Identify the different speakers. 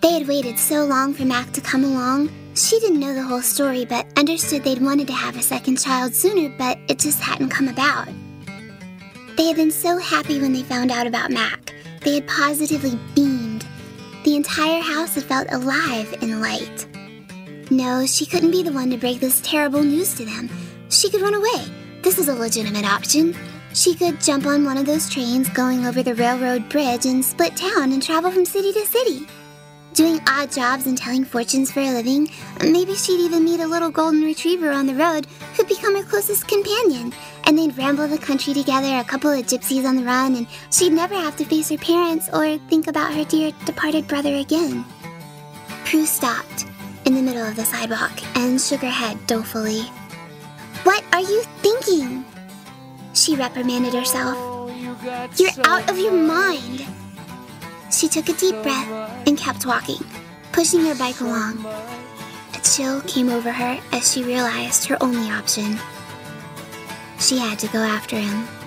Speaker 1: They had waited so long for Mac to come along. She didn't know the whole story, but understood they'd wanted to have a second child sooner, but it just hadn't come about. They had been so happy when they found out about Mac. They had positively beamed. The entire house had felt alive in light. No, she couldn't be the one to break this terrible news to them. She could run away. This is a legitimate option. She could jump on one of those trains going over the railroad bridge and split town and travel from city to city. Doing odd jobs and telling fortunes for a living, maybe she'd even meet a little golden retriever on the road who'd become her closest companion, and they'd ramble the country together, a couple of gypsies on the run, and she'd never have to face her parents or think about her dear departed brother again. Prue stopped in the middle of the sidewalk and shook her head dolefully. What are you thinking? She reprimanded herself. You're out of your mind. She took a deep breath and kept walking, pushing her bike along. A chill came over her as she realized her only option. She had to go after him.